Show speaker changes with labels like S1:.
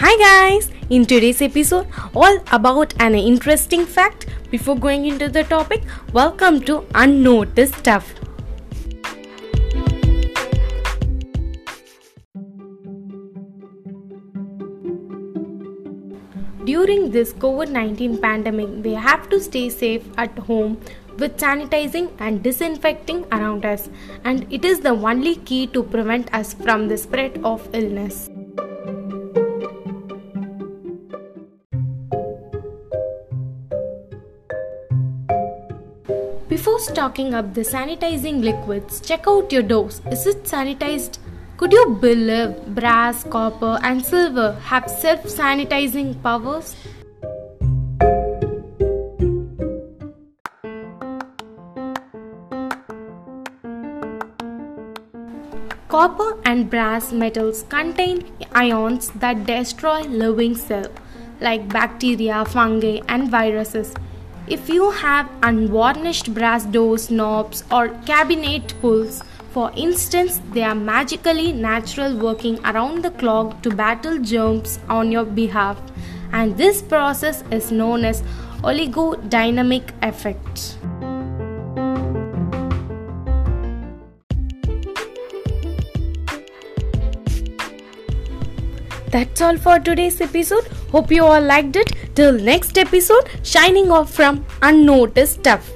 S1: Hi guys! In today's episode, all about an interesting fact. Before going into the topic, welcome to Unnoticed Stuff. During this COVID 19 pandemic, we have to stay safe at home with sanitizing and disinfecting around us, and it is the only key to prevent us from the spread of illness. Before stocking up the sanitizing liquids, check out your doors. Is it sanitized? Could you believe brass, copper, and silver have self sanitizing powers? Copper and brass metals contain ions that destroy living cells like bacteria, fungi, and viruses. If you have unvarnished brass doors, knobs, or cabinet pulls, for instance, they are magically natural working around the clock to battle germs on your behalf, and this process is known as oligodynamic effect. That's all for today's episode. Hope you all liked it. Till next episode, shining off from unnoticed stuff.